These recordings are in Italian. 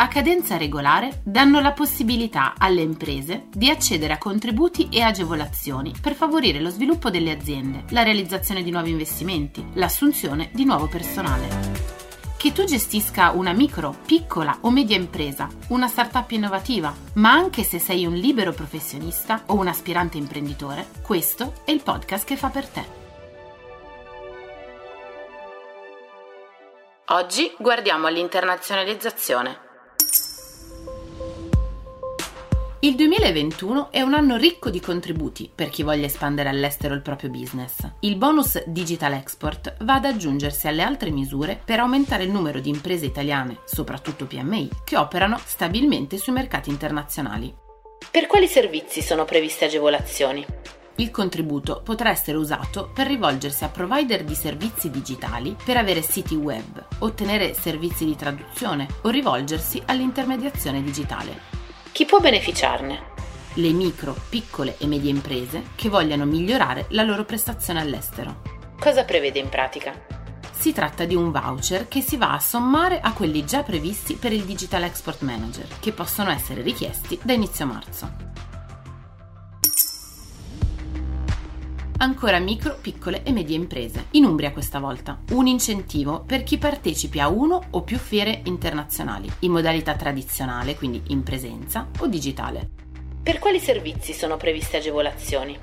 a cadenza regolare, danno la possibilità alle imprese di accedere a contributi e agevolazioni per favorire lo sviluppo delle aziende, la realizzazione di nuovi investimenti, l'assunzione di nuovo personale. Che tu gestisca una micro, piccola o media impresa, una startup innovativa, ma anche se sei un libero professionista o un aspirante imprenditore, questo è il podcast che fa per te. Oggi guardiamo all'internazionalizzazione. Il 2021 è un anno ricco di contributi per chi voglia espandere all'estero il proprio business. Il bonus Digital Export va ad aggiungersi alle altre misure per aumentare il numero di imprese italiane, soprattutto PMI, che operano stabilmente sui mercati internazionali. Per quali servizi sono previste agevolazioni? il contributo potrà essere usato per rivolgersi a provider di servizi digitali per avere siti web, ottenere servizi di traduzione o rivolgersi all'intermediazione digitale. Chi può beneficiarne? Le micro, piccole e medie imprese che vogliano migliorare la loro prestazione all'estero. Cosa prevede in pratica? Si tratta di un voucher che si va a sommare a quelli già previsti per il Digital Export Manager, che possono essere richiesti da inizio marzo. Ancora micro, piccole e medie imprese. In Umbria questa volta. Un incentivo per chi partecipi a uno o più fiere internazionali, in modalità tradizionale, quindi in presenza, o digitale. Per quali servizi sono previste agevolazioni?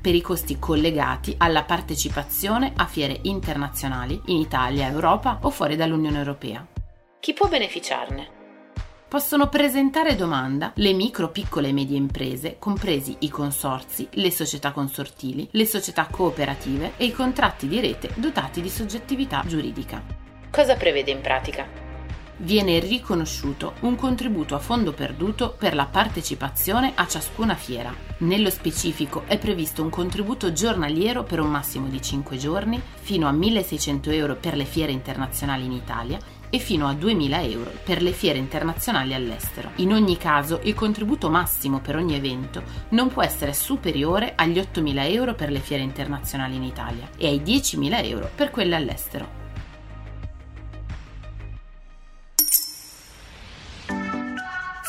Per i costi collegati alla partecipazione a fiere internazionali in Italia, Europa o fuori dall'Unione Europea. Chi può beneficiarne? Possono presentare domanda le micro, piccole e medie imprese, compresi i consorzi, le società consortili, le società cooperative e i contratti di rete dotati di soggettività giuridica. Cosa prevede in pratica? Viene riconosciuto un contributo a fondo perduto per la partecipazione a ciascuna fiera. Nello specifico è previsto un contributo giornaliero per un massimo di 5 giorni, fino a 1.600 euro per le fiere internazionali in Italia e fino a 2.000 euro per le fiere internazionali all'estero. In ogni caso, il contributo massimo per ogni evento non può essere superiore agli 8.000 euro per le fiere internazionali in Italia e ai 10.000 euro per quelle all'estero.